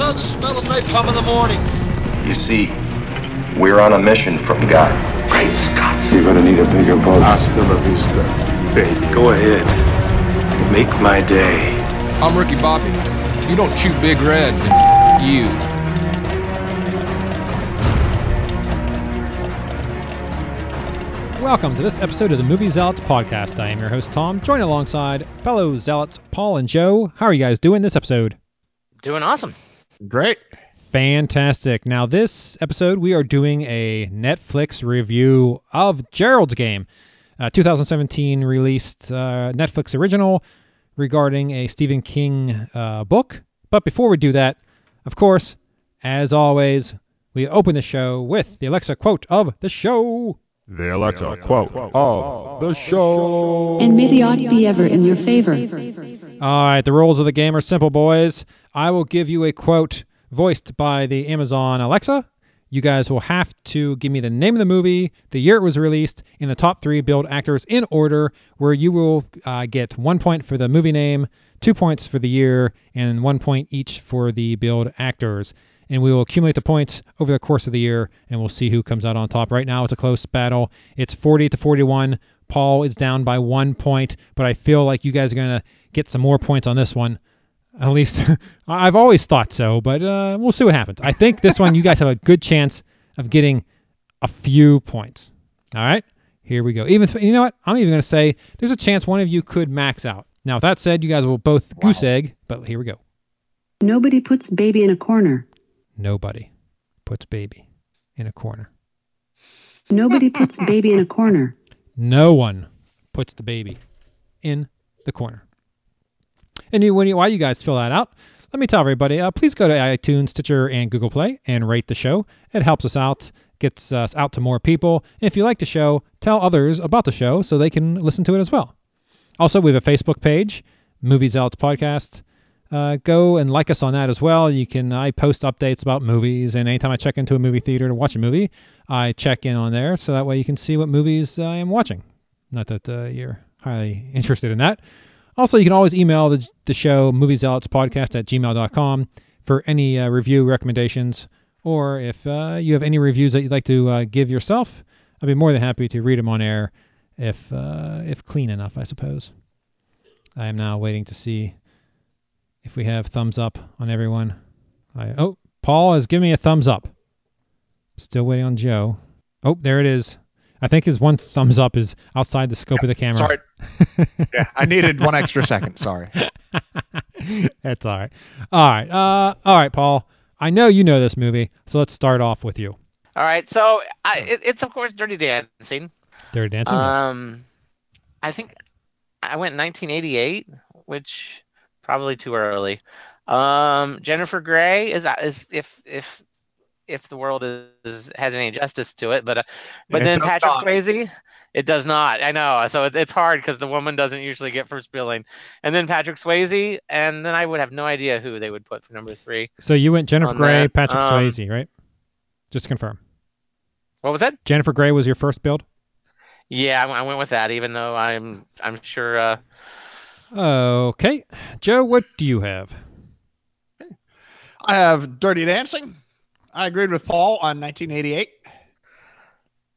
love the smell of napalm in the morning. You see, we're on a mission from God. Great Scott. You're gonna need a bigger boat. Hasta la vista, baby. Go ahead. Make my day. I'm Ricky Bobby. If you don't chew Big Red, then f- you. Welcome to this episode of the Movie Zealots podcast. I am your host Tom, joined alongside fellow zealots Paul and Joe. How are you guys doing this episode? Doing awesome. Great. Fantastic. Now, this episode we are doing a Netflix review of Gerald's Game, a 2017 released uh, Netflix original regarding a Stephen King uh, book. But before we do that, of course, as always, we open the show with the Alexa quote of the show. The Alexa quote of the show. And may the odds be ever in your favor. All right, the rules of the game are simple, boys. I will give you a quote voiced by the Amazon Alexa. You guys will have to give me the name of the movie, the year it was released, and the top three billed actors in order, where you will uh, get one point for the movie name, two points for the year, and one point each for the billed actors. And we will accumulate the points over the course of the year, and we'll see who comes out on top. Right now, it's a close battle. It's 40 to 41. Paul is down by one point, but I feel like you guys are going to get some more points on this one. At least I've always thought so, but uh, we'll see what happens. I think this one you guys have a good chance of getting a few points. All right, here we go. Even if, you know what, I'm even going to say there's a chance one of you could max out. Now, with that said, you guys will both goose egg, but here we go. Nobody puts baby in a corner. Nobody puts baby in a corner. Nobody puts baby in a corner. No one puts the baby in the corner. And you, when you, while you guys fill that out, let me tell everybody, uh, please go to iTunes, Stitcher, and Google Play and rate the show. It helps us out, gets us out to more people. And if you like the show, tell others about the show so they can listen to it as well. Also, we have a Facebook page, Movie Zealots Podcast. Uh, go and like us on that as well. You can I post updates about movies, and anytime I check into a movie theater to watch a movie, I check in on there so that way you can see what movies I am watching. Not that uh, you're highly interested in that. Also, you can always email the, the show, moviezealotspodcast at gmail.com, for any uh, review recommendations, or if uh, you have any reviews that you'd like to uh, give yourself, I'd be more than happy to read them on air if, uh, if clean enough, I suppose. I am now waiting to see if we have thumbs up on everyone. I, oh, Paul has given me a thumbs up. Still waiting on Joe. Oh, there it is. I think his one thumbs up is outside the scope of the camera. Sorry. yeah, I needed one extra second. Sorry. That's all right. All right. Uh, all right, Paul. I know you know this movie, so let's start off with you. All right, so I, it, it's of course Dirty Dancing. Dirty Dancing. Um, I think I went 1988, which probably too early. Um, Jennifer Grey is is if if if the world is has any justice to it, but uh, but It then Patrick not. Swayze, it does not. I know, so it's it's hard because the woman doesn't usually get first billing, and then Patrick Swayze, and then I would have no idea who they would put for number three. so you went Jennifer Grey, that, Patrick um, Swayze, right? Just to confirm. What was that? Jennifer Grey was your first build? Yeah, I, I went with that, even though I'm I'm sure. Uh, Okay. Joe, what do you have? I have Dirty Dancing. I agreed with Paul on 1988.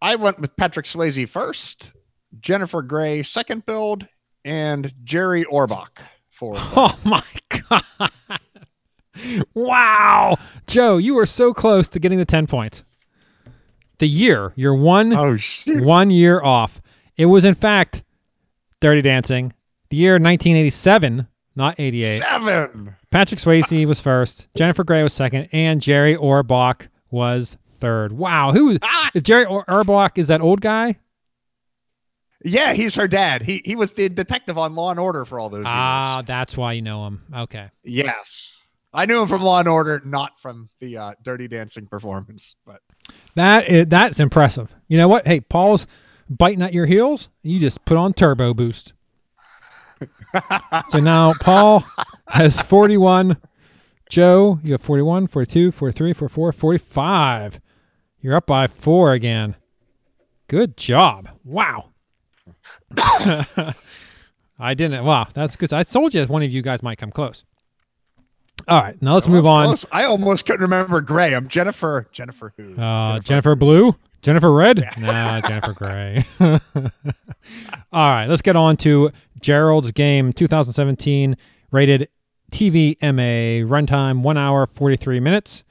I went with Patrick Swayze first, Jennifer Grey second build, and Jerry Orbach for Oh my god. wow. Joe, you were so close to getting the 10 points. The year, you're one Oh shit. one year off. It was in fact Dirty Dancing. The year 1987, not 88. Seven. Patrick Swayze was first, Jennifer Grey was second, and Jerry Orbach was third. Wow, who Ah! is Jerry Orbach? Is that old guy? Yeah, he's her dad. He he was the detective on Law and Order for all those years. Ah, that's why you know him. Okay. Yes. I knew him from Law and Order, not from the uh, Dirty Dancing performance. But That is that's impressive. You know what? Hey, Paul's biting at your heels. You just put on turbo boost. So now Paul has 41. Joe, you have 41, 42, 43, 44, 45. You're up by four again. Good job. Wow. I didn't. Wow, that's good. I told you one of you guys might come close. All right, now let's move on. close. I almost couldn't remember Graham. Jennifer. Jennifer who? Uh, Jennifer Blue, Jennifer Red, nah, Jennifer Gray. All right, let's get on to Gerald's Game 2017, rated TVMA, runtime one hour 43 minutes.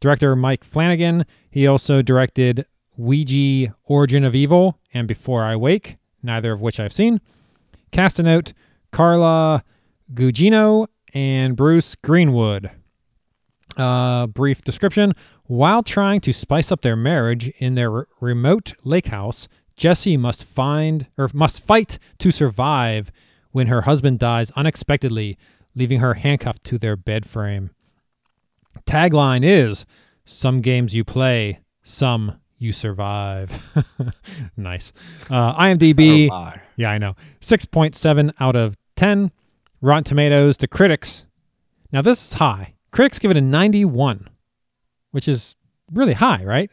Director Mike Flanagan. He also directed Ouija, Origin of Evil, and Before I Wake, neither of which I've seen. Cast a note: Carla Gugino and Bruce Greenwood. Uh, brief description. While trying to spice up their marriage in their re- remote lake house, Jessie must find or must fight to survive when her husband dies unexpectedly, leaving her handcuffed to their bed frame. Tagline is Some games you play, some you survive. nice. Uh, IMDb. Oh. Yeah, I know. 6.7 out of 10. Rotten Tomatoes to critics. Now, this is high. Critics give it a 91, which is really high, right?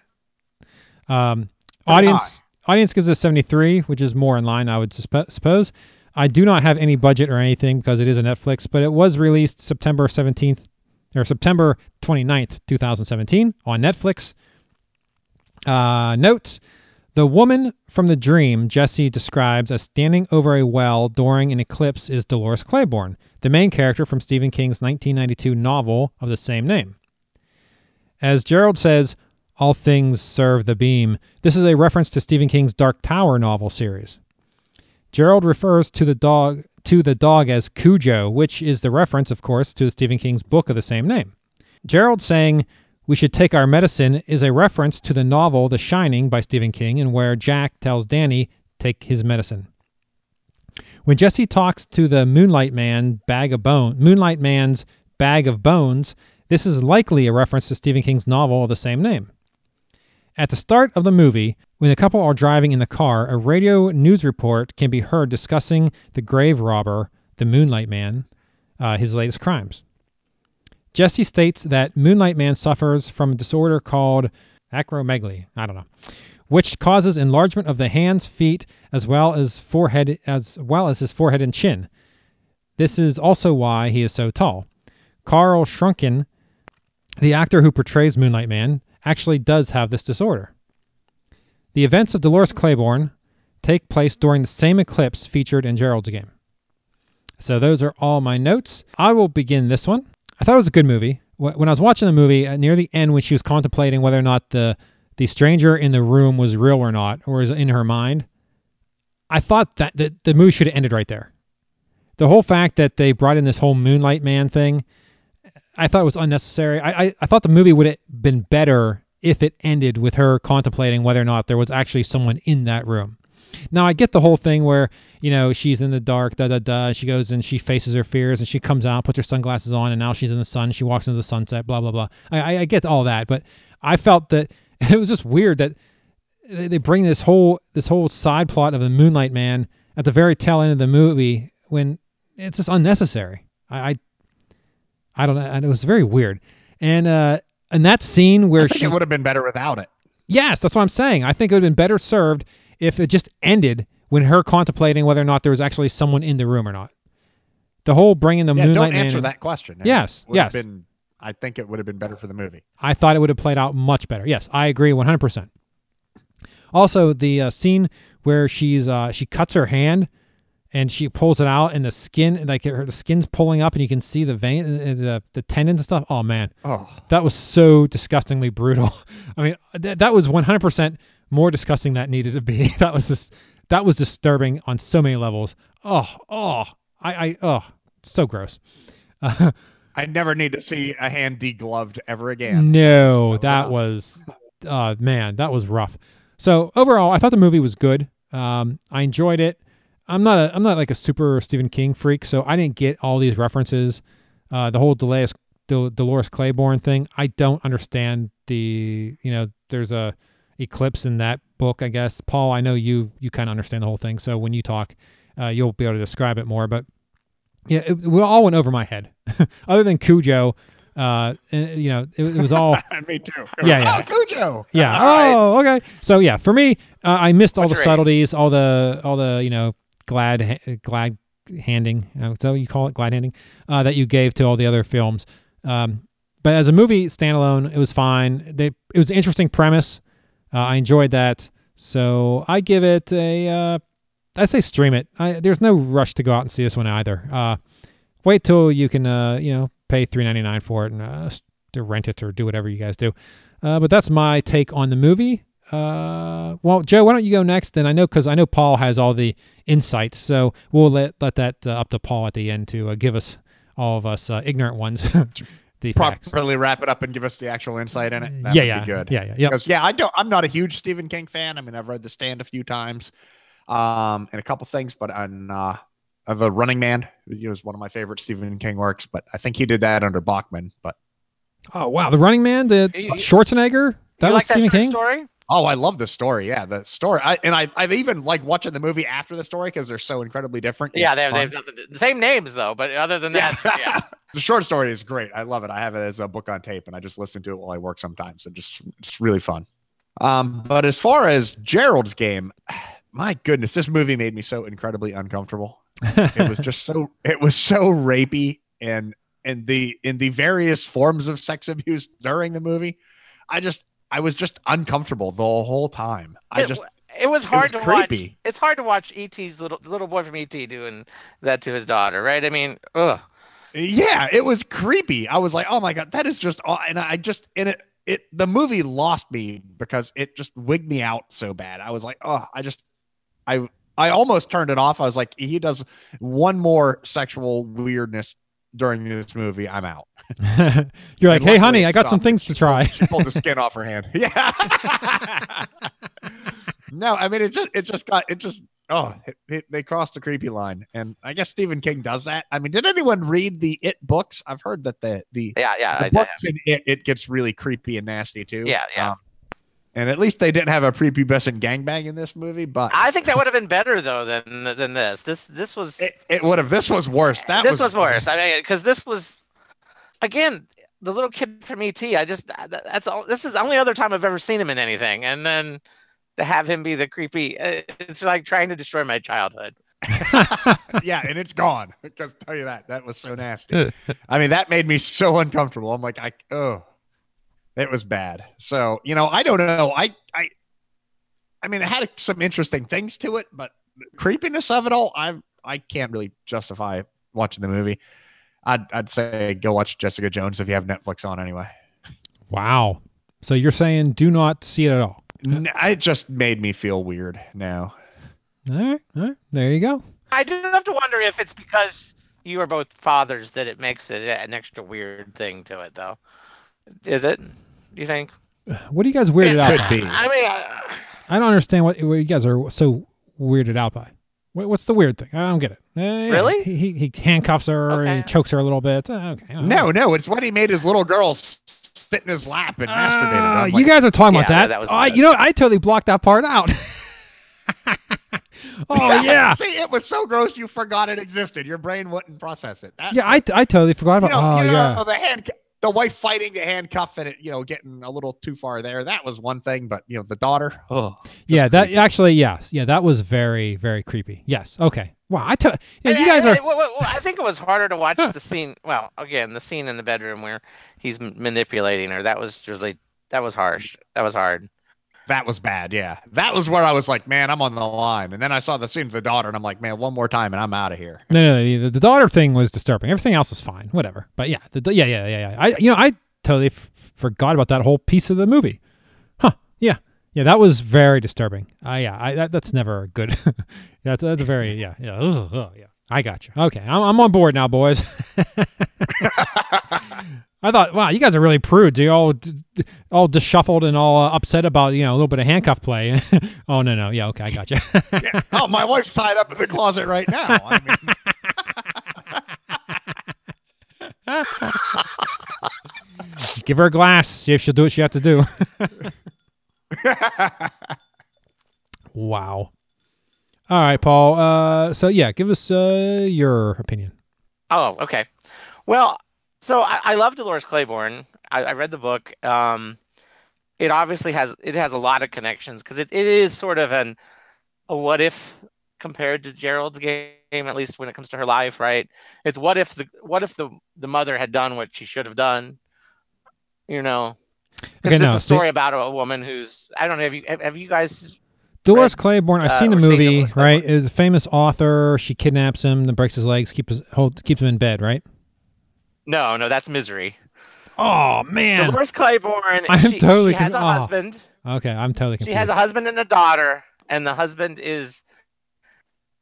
Um, audience audience gives it a 73, which is more in line, I would suspe- suppose. I do not have any budget or anything because it is a Netflix, but it was released September 17th or September 29th, 2017 on Netflix. Uh, notes The woman from the dream Jessie describes as standing over a well during an eclipse is Dolores Claiborne, the main character from Stephen King's 1992 novel of the same name. As Gerald says, all things serve the beam. This is a reference to Stephen King's Dark Tower novel series. Gerald refers to the dog to the dog as Cujo, which is the reference, of course, to Stephen King's book of the same name. Gerald saying we should take our medicine is a reference to the novel The Shining by Stephen King, and where Jack tells Danny take his medicine. When Jessie talks to the Moonlight Man bag of bone, Moonlight Man's bag of bones, this is likely a reference to Stephen King's novel of the same name. At the start of the movie, when the couple are driving in the car, a radio news report can be heard discussing the grave robber, the Moonlight Man, uh, his latest crimes. Jessie states that Moonlight Man suffers from a disorder called acromegaly. I don't know, which causes enlargement of the hands, feet, as well as forehead, as well as his forehead and chin. This is also why he is so tall. Carel Struycken, the actor who portrays Moonlight Man, actually does have this disorder. The events of Dolores Claiborne take place during the same eclipse featured in Gerald's game. So those are all my notes. I will begin this one. I thought it was a good movie. When I was watching the movie, uh, near the end, when she was contemplating whether or not the the stranger in the room was real or not, or is in her mind, I thought that, that the movie should have ended right there. The whole fact that they brought in this whole Moonlight Man thing, I thought was unnecessary. I, I, I thought the movie would have been better if it ended with her contemplating whether or not there was actually someone in that room. Now I get the whole thing where you know she's in the dark, da da da. She goes and she faces her fears, and she comes out, puts her sunglasses on, and now she's in the sun. She walks into the sunset, blah blah blah. I I, I get all that, but I felt that it was just weird that they bring this whole this whole side plot of the Moonlight Man at the very tail end of the movie when it's just unnecessary. I I, I don't know, and it was very weird. And uh, and that scene where I think she would have been better without it. Yes, that's what I'm saying. I think it would have been better served if it just ended when her contemplating whether or not there was actually someone in the room or not. The whole bringing the Yeah, Moonlight don't answer in- that question. Yes, yes. Been, I think it would have been better for the movie. I thought it would have played out much better. Yes, I agree 100%. Also, the uh, scene where she's uh, she cuts her hand and she pulls it out, and the skin, like her, the skin's pulling up, and you can see the vein, uh, the the tendons and stuff. Oh man, Oh, that was so disgustingly brutal. I mean, th- that was 100% more disgusting than it needed to be. that was just that was disturbing on so many levels. Oh, oh, I, I, oh, so gross. Uh, I never need to see a hand degloved ever again. no, that was, uh, man, that was rough. So overall, I thought the movie was good. Um, I enjoyed it. I'm not a, I'm not like a super Stephen King freak, so I didn't get all these references. Uh, the whole Dolores, Dolores Claiborne thing, I don't understand the, you know, there's a eclipse in that book, I guess. Paul, I know you you kind of understand the whole thing, so when you talk, uh, you'll be able to describe it more. But yeah, it, it all went over my head. Other than Cujo, uh, and, you know, it, it was all Me too. Yeah, yeah. Oh, Cujo. yeah. All right. Oh, okay. So yeah, for me, uh, I missed all What's the subtleties, all the all the you know glad glad handing. Uh, is that what you call it? Glad handing uh, that you gave to all the other films. Um, but as a movie standalone, it was fine. They it was an interesting premise. Uh, I enjoyed that. So I give it a. Uh, I say stream it. I, there's no rush to go out and see this one either. Uh, wait till you can, uh, you know, pay three ninety nine for it and uh, to rent it or do whatever you guys do. Uh, but that's my take on the movie. Well, Joe, why don't you go next? Then I know because I know Paul has all the insights, so we'll let let that up to Paul at the end to give us all of us ignorant ones the facts. Properly wrap it up and give us the actual insight in it. That yeah, would yeah, be good. yeah, yeah, yeah. Because yeah, I don't. I'm not a huge Stephen King fan. I mean, I've read The Stand a few times, um, and a couple things, but I'm uh, of a Running Man. It was one of my favorite Stephen King works, but I think he did that under Bachman. But Oh wow, the Running Man, the You- you- Schwarzenegger. That you was like Stephen short King. story? oh, I love the story. Yeah, the story. I and I I've even like watching the movie after the story because they're so incredibly different. Yeah, they have, they have nothing to, the same names though, but other than that, yeah. the short story is great. I love it. I have it as a book on tape, and I just listen to it while I work sometimes. And just it's really fun. Um, but as far as Gerald's game, my goodness, this movie made me so incredibly uncomfortable. It was just so it was so rapey and and the in the various forms of sex abuse during the movie. I just I was just uncomfortable the whole time. I it, just it was hard was to watch. It's hard to watch ET's little little boy from ET doing that to his daughter, right? I mean, ugh. Yeah, it was creepy. I was like, "Oh my god, that is just," aw- and I just in it, it the movie lost me because it just wigged me out so bad. I was like, "Oh, I just, I, I almost turned it off." I was like, "He does one more sexual weirdness during this movie, I'm out." You're like, And hey, honey, I got some um, things to try. She pulled the skin off her hand. Yeah. no, I mean it just it just got it just oh it, it, they crossed the creepy line, and I guess Stephen King does that. I mean, did anyone read the It books? I've heard that the the, Yeah, yeah, the I, books in It it gets really creepy and nasty too. yeah, yeah. Um, and at least they didn't have a prepubescent gangbang in this movie, but I think that would have been better though than than this. This this was it, it would have. This was worse. That this was, worse. I mean, because this was again the little kid from ET. I just that's all. This is the only other time I've ever seen him in anything, and then to have him be the creepy, uh, it's like trying to destroy my childhood. yeah, and it's gone. I can tell you that. That was so nasty. I mean, that made me so uncomfortable. I'm like, I oh, it was bad. So you know, I don't know. I I, I mean, it had some interesting things to it, but creepiness of it all, I I can't really justify watching the movie. I'd I'd say go watch Jessica Jones if you have Netflix on anyway. wow. So you're saying do not see it at all. N- It just made me feel weird now. All right, all right. There you go. I do have to wonder if it's because you are both fathers that it makes it an extra weird thing to it, though. Is it? Do you think? What are you guys weirded It out could by? be. I mean, uh, I don't understand what, what you guys are so weirded out by. What, what's the weird thing? I don't get it. Yeah, Really? He, he, he handcuffs her. Okay. He chokes her a little bit. Uh, okay. all right. No, no, it's when he made his little girl sit in his lap and masturbated. Ah, I'm you guys are talking about Yeah, that. that was- Oh, I- you know, I totally blocked that part out. oh yeah, See, it was so gross you forgot it existed. Your brain wouldn't process it. That's yeah. I, I totally forgot you about. know, oh you yeah. the hand, the wife fighting the handcuff and it, you know, getting a little too far there. That was one thing, but you know, the daughter. Oh, Yeah, that creepy. actually, yes, yeah, that was very, very creepy. Yes, okay. Wow, I took. Yeah, and you guys I, are. I, well, well, I think it was harder to watch the scene. Well, again, the scene in the bedroom where he's manipulating her. That was really that was harsh. That was hard. That was bad. Yeah, that was where I was like, man, I'm on the line. And then I saw the scene of the daughter, and I'm like, man, one more time, and I'm out of here. No, no, the, the daughter thing was disturbing. Everything else was fine, whatever. But yeah, the, yeah, yeah, yeah, yeah. I, you know, I totally f- forgot about that whole piece of the movie. Huh? Yeah, yeah, that was very disturbing. Uh, yeah, I, that, that's never good. that's that's a very yeah, yeah, ugh, ugh, yeah. I got you. Okay, I'm, I'm on board now, boys. I thought, wow, you guys are really prudes. You all, d- d- all disshuffled and all uh, upset about you know a little bit of handcuff play. oh no, no, yeah, okay, I got you. oh, my wife's tied up in the closet right now. I mean, Give her a glass. See if she'll do what she has to do. wow. All right, Paul. Uh, so yeah, give us uh, your opinion. Oh, okay. Well, so I, I love Dolores Claiborne. I, I read the book. Um, it obviously has it has a lot of connections because it, it is sort of an a what if compared to Gerald's game. at least when it comes to her life, right? It's what if the what if the the mother had done what she should have done? You know, 'Cause Okay, it's no, a story about a, woman who's I don't know. Have you have, have you guys? Dolores read, Claiborne. I've uh, seen the or seen movie. Right, is a famous author. She kidnaps him, then breaks his legs, keeps his, hold, keeps him in bed. Right. No, no, that's Misery. Oh man. Dolores Claiborne. I'm she, totally she has a conf- oh. husband. Okay, I'm totally She has a husband and a daughter, and the husband is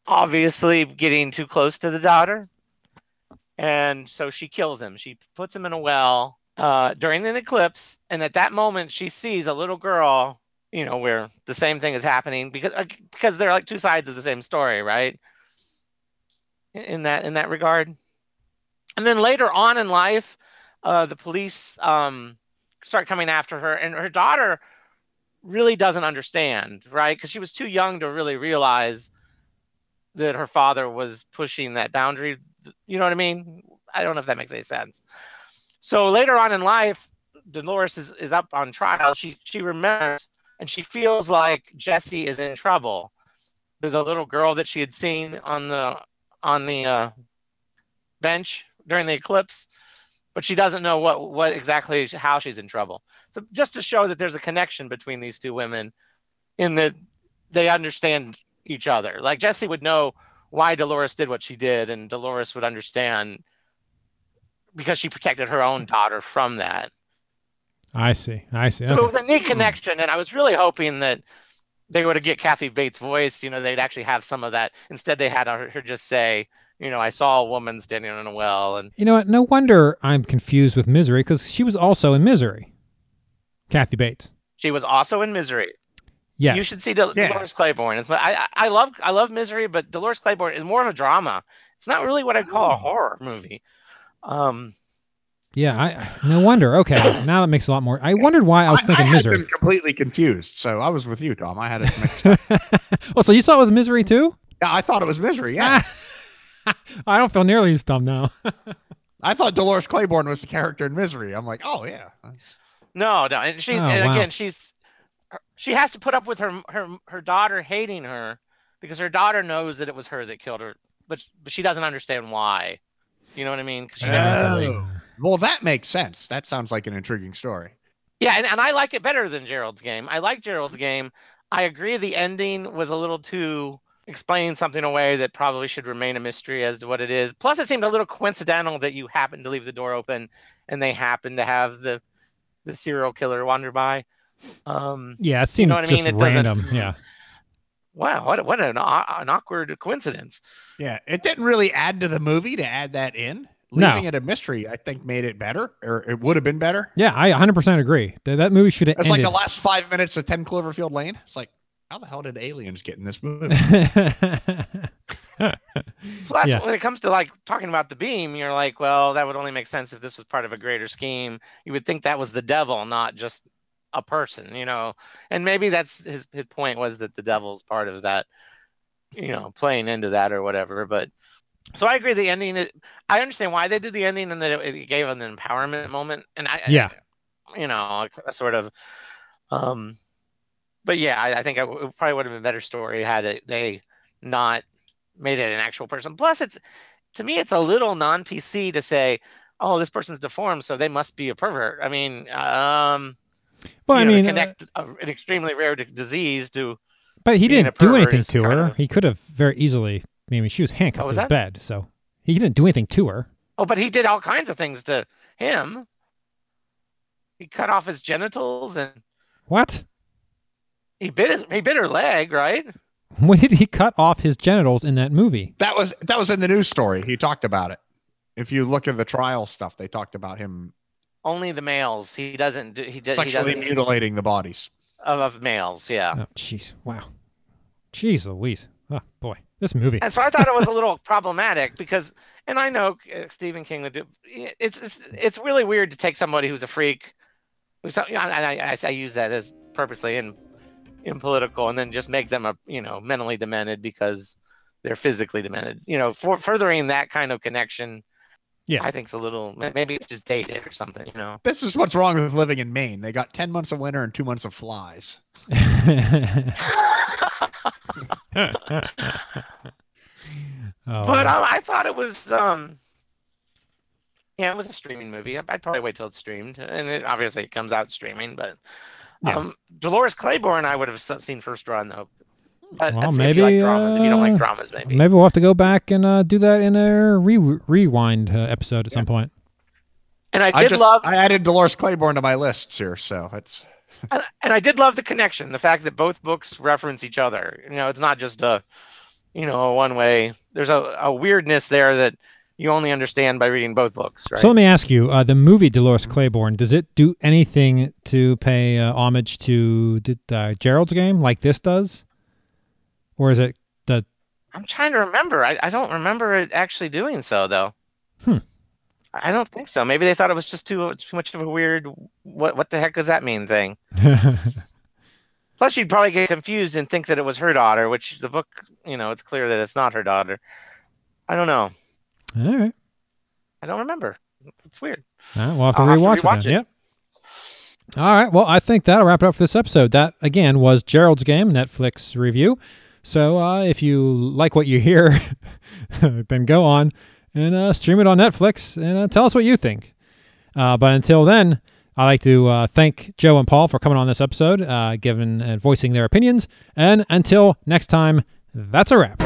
obviously getting too close to the daughter. And so she kills him. She puts him in a well uh, during an eclipse. And at that moment, she sees a little girl, you know, where the same thing is happening because uh, because they're like two sides of the same story, right? In that in that regard. And then later on in life, uh, the police um, start coming after her, and her daughter really doesn't understand, right? Because she was too young to really realize that her father was pushing that boundary. You know what I mean? I don't know if that makes any sense. So later on in life, Dolores is, is up on trial. She she remembers and she feels like Jessie is in trouble. The, little girl that she had seen on the on the uh, bench during the eclipse, but she doesn't know what what exactly how she's in trouble. So just to show that there's a connection between these two women, in that they understand each other. Like Jessie would know why Dolores did what she did, and Dolores would understand because she protected her own daughter from that. I see. I see. So Okay. it was a neat connection, and I was really hoping that they would get Kathy Bates' voice. You know, they'd actually have some of that. Instead, they had her her just say, "You know, I saw a woman standing in a well," and You know what? No wonder I'm confused with Misery because she was also in Misery. Kathy Bates. she was also in Misery. Yeah, You should see Del- Yeah. Dolores Claiborne. It's, I, I I love I love Misery, but Dolores Claiborne is more of a drama. It's not really what I'd call a horror movie. Um, Yeah. I. No wonder. Okay. now that makes a lot more. I wondered why I was thinking I, had Misery. been completely confused, so I was with you, Tom. I had it mixed up. oh, so you saw it with Misery too? yeah, I thought it was Misery. Yeah, I don't feel nearly as dumb now. I thought Dolores Claiborne was the character in Misery. I'm like, oh yeah, no, no, and she's Oh, and wow. again she's she has to put up with her her her daughter hating her because her daughter knows that it was her that killed her, but but she doesn't understand why. You know what I mean? she never oh. really- Oh. well, that makes sense. That sounds like an intriguing story. Yeah, and, and I like it better than Gerald's game. I like Gerald's game. I agree the ending was a little too explaining something away that probably should remain a mystery as to what it is. Plus, it seemed a little coincidental that you happened to leave the door open and they happened to have the the serial killer wander by. Um, yeah, it seemed know what I just mean? It random. Yeah. wow, what what an, an awkward coincidence. Yeah, it didn't really add to the movie to add that in. No. Leaving it a mystery, I think, made it better, or it would have been better. Yeah, I 100% agree. That, that movie should have It's like the last five minutes of 10 Cloverfield Lane. It's like, how the hell did aliens get in this movie? Plus, Yeah. when it comes to like talking about the beam, you're like, well, that would only make sense if this was part of a greater scheme. You would think that was the devil, not just a person, you know. And maybe that's his his point was that the devil's part of that, you know, playing into that or whatever. But so I agree. The ending, I understand why they did the ending and that it, it gave an empowerment moment. And I, Yeah. you know, a sort of, um, but yeah, I, I think it probably would have been a better story had it, they not made it an actual person. Plus, it's to me, it's a little non PC to say, "Oh, this person's deformed, so they must be a pervert." I mean, um, well, I you know, mean, uh, connect a, an extremely rare d- disease to but he didn't do anything to her. of- He could have very easily. I mean, she was handcuffed was to that? bed, so he didn't do anything to her. oh, but he did all kinds of things to him. He cut off his genitals and What? He bit his, he bit her leg, right? When did he cut off his genitals in that movie? that was that was in the news story. He talked about it. If you look at the trial stuff, they talked about him Only the males. He doesn't. do- He, does, he sexually doesn't mutilating the bodies. of, of males. Yeah. Oh, jeez. Wow. Jeez Louise. Oh, boy. This movie. And so I thought it was a little problematic because, and I know uh, Stephen King would do. It's it's it's really weird to take somebody who's a freak, who's and I, I, I use that as purposely in in political, and then just make them a you know mentally demented because they're physically demented. You know, for furthering that kind of connection. Yeah. I think's a little. Maybe it's just dated or something. You know. This is what's wrong with living in Maine. They got 10 months of winter and two months of flies. Oh, But um, I thought it was um yeah, it was a streaming movie. I'd probably wait till it's streamed, and it, obviously it comes out streaming. But Yeah. um, Dolores Claiborne, I would have seen first run though. But Well, that's maybe, if you like dramas. if you don't uh, like dramas, maybe. maybe we'll have to go back and uh, do that in a re- rewind uh, episode at some point. And I I did just love, I added Dolores Claiborne to my list here, so it's and, and I did love the connection. The fact that both books reference each other. You know, it's not just a, you know, a one way. There's a, a weirdness there that you only understand by reading both books, right? So let me ask you: uh, the movie Dolores Claiborne does it do anything to pay uh, homage to uh, Gerald's game like this does, or is it the I'm trying to remember. I, I don't remember it actually doing so though. Hmm. I don't think so. Maybe they thought it was just too too much of a weird what what the heck does that mean thing. Plus, you'd probably get confused and think that it was her daughter, which the book, you know, it's clear that it's not her daughter. I don't know. All right. I don't remember. It's weird. All right, we'll have to I'll have to rewatch, rewatch it. It. Yep. All right. Well, I think that'll wrap it up for this episode. That again was Gerald's Game Netflix review. So uh, if you like what you hear, then go on and uh, stream it on Netflix and uh, tell us what you think. Uh, but until then, I'd like to uh, thank Joe and Paul for coming on this episode, uh, giving and voicing their opinions. And until next time, that's a wrap.